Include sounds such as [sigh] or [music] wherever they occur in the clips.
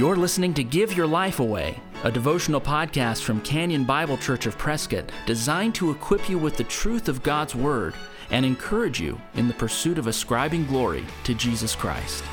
You're listening to Give Your Life Away, a devotional podcast from Canyon Bible Church of Prescott designed to equip you with the truth of God's Word and encourage you in the pursuit of ascribing glory to Jesus Christ.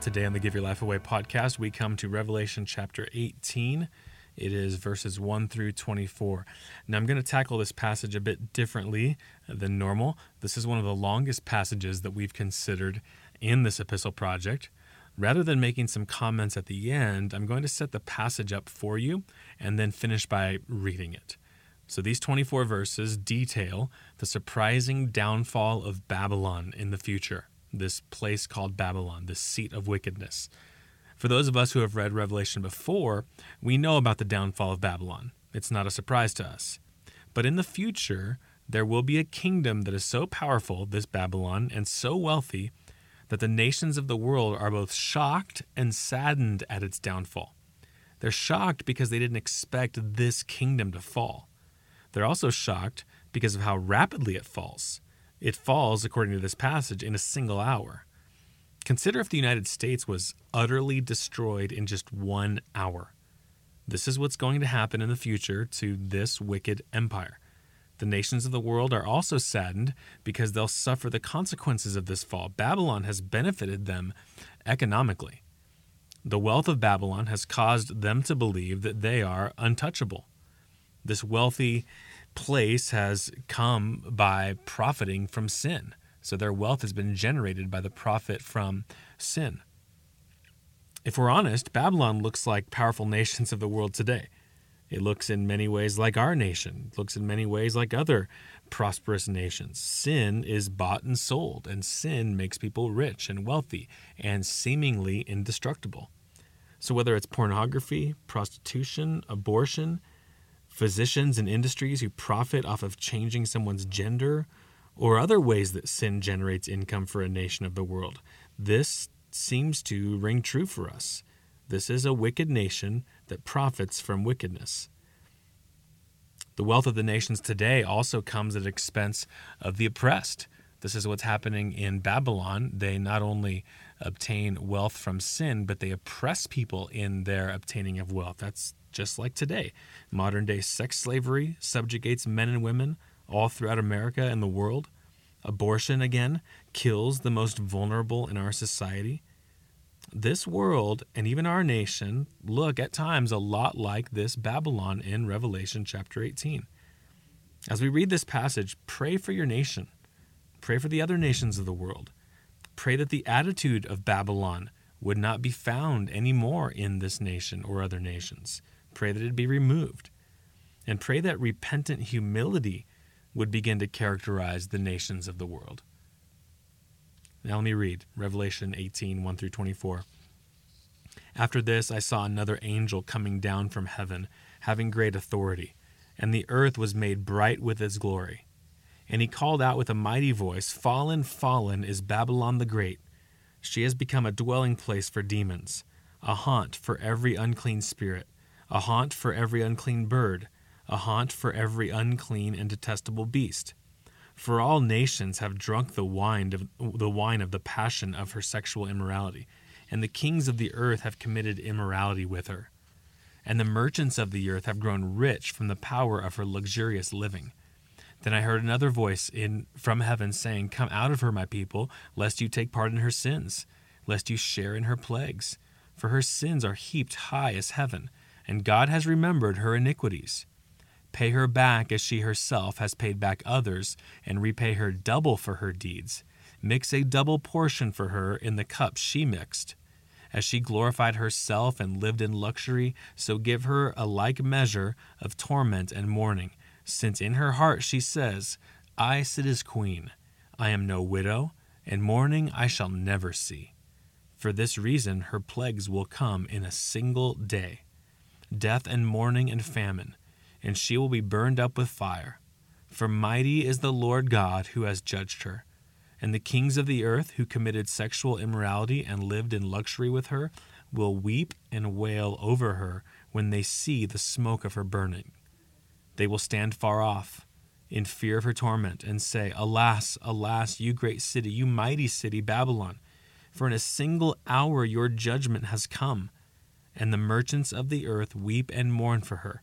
Today on the Give Your Life Away podcast, we come to Revelation chapter 18. It is verses 1 through 24. Now, I'm going to tackle this passage a bit differently than normal. This is one of the longest passages that we've considered in this epistle project. Rather than making some comments at the end, I'm going to set the passage up for you and then finish by reading it. So these 24 verses detail the surprising downfall of Babylon in the future, this place called Babylon, this seat of wickedness. For those of us who have read Revelation before, we know about the downfall of Babylon. It's not a surprise to us. But in the future, there will be a kingdom that is so powerful, this Babylon, and so wealthy that the nations of the world are both shocked and saddened at its downfall. They're shocked because they didn't expect this kingdom to fall. They're also shocked because of how rapidly it falls. It falls, according to this passage, in a single hour. Consider if the United States was utterly destroyed in just one hour. This is what's going to happen in the future to this wicked empire. The nations of the world are also saddened because they'll suffer the consequences of this fall. Babylon has benefited them economically. The wealth of Babylon has caused them to believe that they are untouchable. This wealthy place has come by profiting from sin. So their wealth has been generated by the profit from sin. If we're honest, Babylon looks like powerful [laughs] nations of the world today. It looks in many ways like our nation, it looks in many ways like other prosperous nations. Sin is bought and sold, and sin makes people rich and wealthy and seemingly indestructible. So, whether it's pornography, prostitution, abortion, physicians and industries who profit off of changing someone's gender, or other ways that sin generates income for a nation of the world, this seems to ring true for us. This is a wicked nation that profits from wickedness. The wealth of the nations today also comes at expense of the oppressed. This is what's happening in Babylon. They not only obtain wealth from sin, but they oppress people in their obtaining of wealth. That's just like today. Modern day sex slavery subjugates men and women all throughout America and the world. Abortion, again, kills the most vulnerable in our society this world and even our nation look at times a lot like this Babylon in Revelation chapter 18. As we read this passage, pray for your nation. Pray for the other nations of the world. Pray that the attitude of Babylon would not be found anymore in this nation or other nations. Pray that it be removed. And pray that repentant humility would begin to characterize the nations of the world. Now let me read Revelation 18 1 through 24. After this, I saw another angel coming down from heaven, having great authority, and the earth was made bright with its glory. And he called out with a mighty voice Fallen, fallen is Babylon the Great. She has become a dwelling place for demons, a haunt for every unclean spirit, a haunt for every unclean bird, a haunt for every unclean and detestable beast for all nations have drunk the wine of the wine of the passion of her sexual immorality, and the kings of the earth have committed immorality with her. And the merchants of the earth have grown rich from the power of her luxurious living. Then I heard another voice in from heaven saying, Come out of her, my people, lest you take part in her sins, lest you share in her plagues. For her sins are heaped high as heaven, and God has remembered her iniquities. Pay her back as she herself has paid back others, and repay her double for her deeds. Mix a double portion for her in the cup she mixed. As she glorified herself and lived in luxury, so give her a like measure of torment and mourning, since in her heart she says, I sit as queen. I am no widow, and mourning I shall never see. For this reason her plagues will come in a single day death and mourning and famine and she will be burned up with fire. For mighty is the Lord God who has judged her. And the kings of the earth who committed sexual immorality and lived in luxury with her will weep and wail over her when they see the smoke of her burning. They will stand far off in fear of her torment and say, Alas, alas, you great city, you mighty city, Babylon, For in a single hour your judgment has come, and the merchants of the earth weep and mourn for her,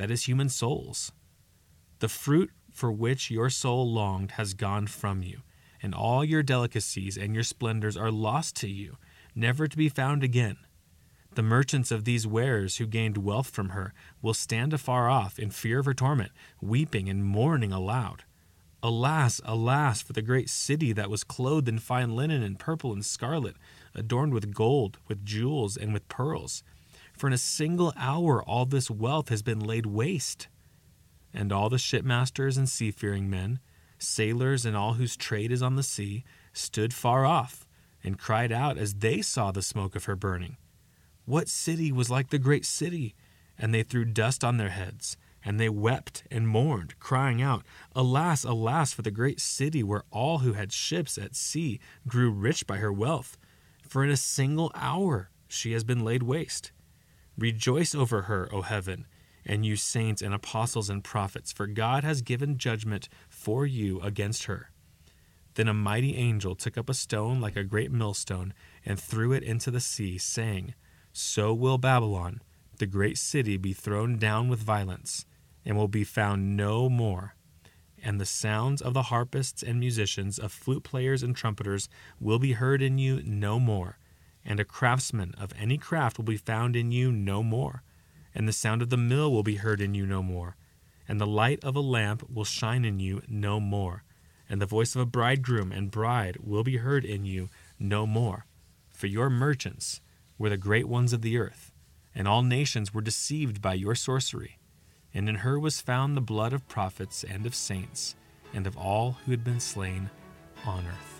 that is, human souls. The fruit for which your soul longed has gone from you, and all your delicacies and your splendors are lost to you, never to be found again. The merchants of these wares who gained wealth from her will stand afar off in fear of her torment, weeping and mourning aloud. Alas, alas, for the great city that was clothed in fine linen and purple and scarlet, adorned with gold, with jewels, and with pearls. For in a single hour all this wealth has been laid waste. And all the shipmasters and seafaring men, sailors and all whose trade is on the sea, stood far off, and cried out as they saw the smoke of her burning. What city was like the great city? And they threw dust on their heads and they wept and mourned, crying out, Alas, alas, for the great city where all who had ships at sea grew rich by her wealth. For in a single hour she has been laid waste. Rejoice over her, O heaven, and you saints and apostles and prophets, for God has given judgment for you against her. Then a mighty angel took up a stone like a great millstone and threw it into the sea, saying, So will Babylon, the great city, be thrown down with violence and will be found no more. And the sounds of the harpists and musicians, of flute players and trumpeters, will be heard in you no more. And a craftsman of any craft will be found in you no more. And the sound of the mill will be heard in you no more. And the light of a lamp will shine in you no more. And the voice of a bridegroom and bride will be heard in you no more. For your merchants were the great ones of the earth, and all nations were deceived by your sorcery and in her was found the blood of prophets and of saints, and of all who had been slain on earth.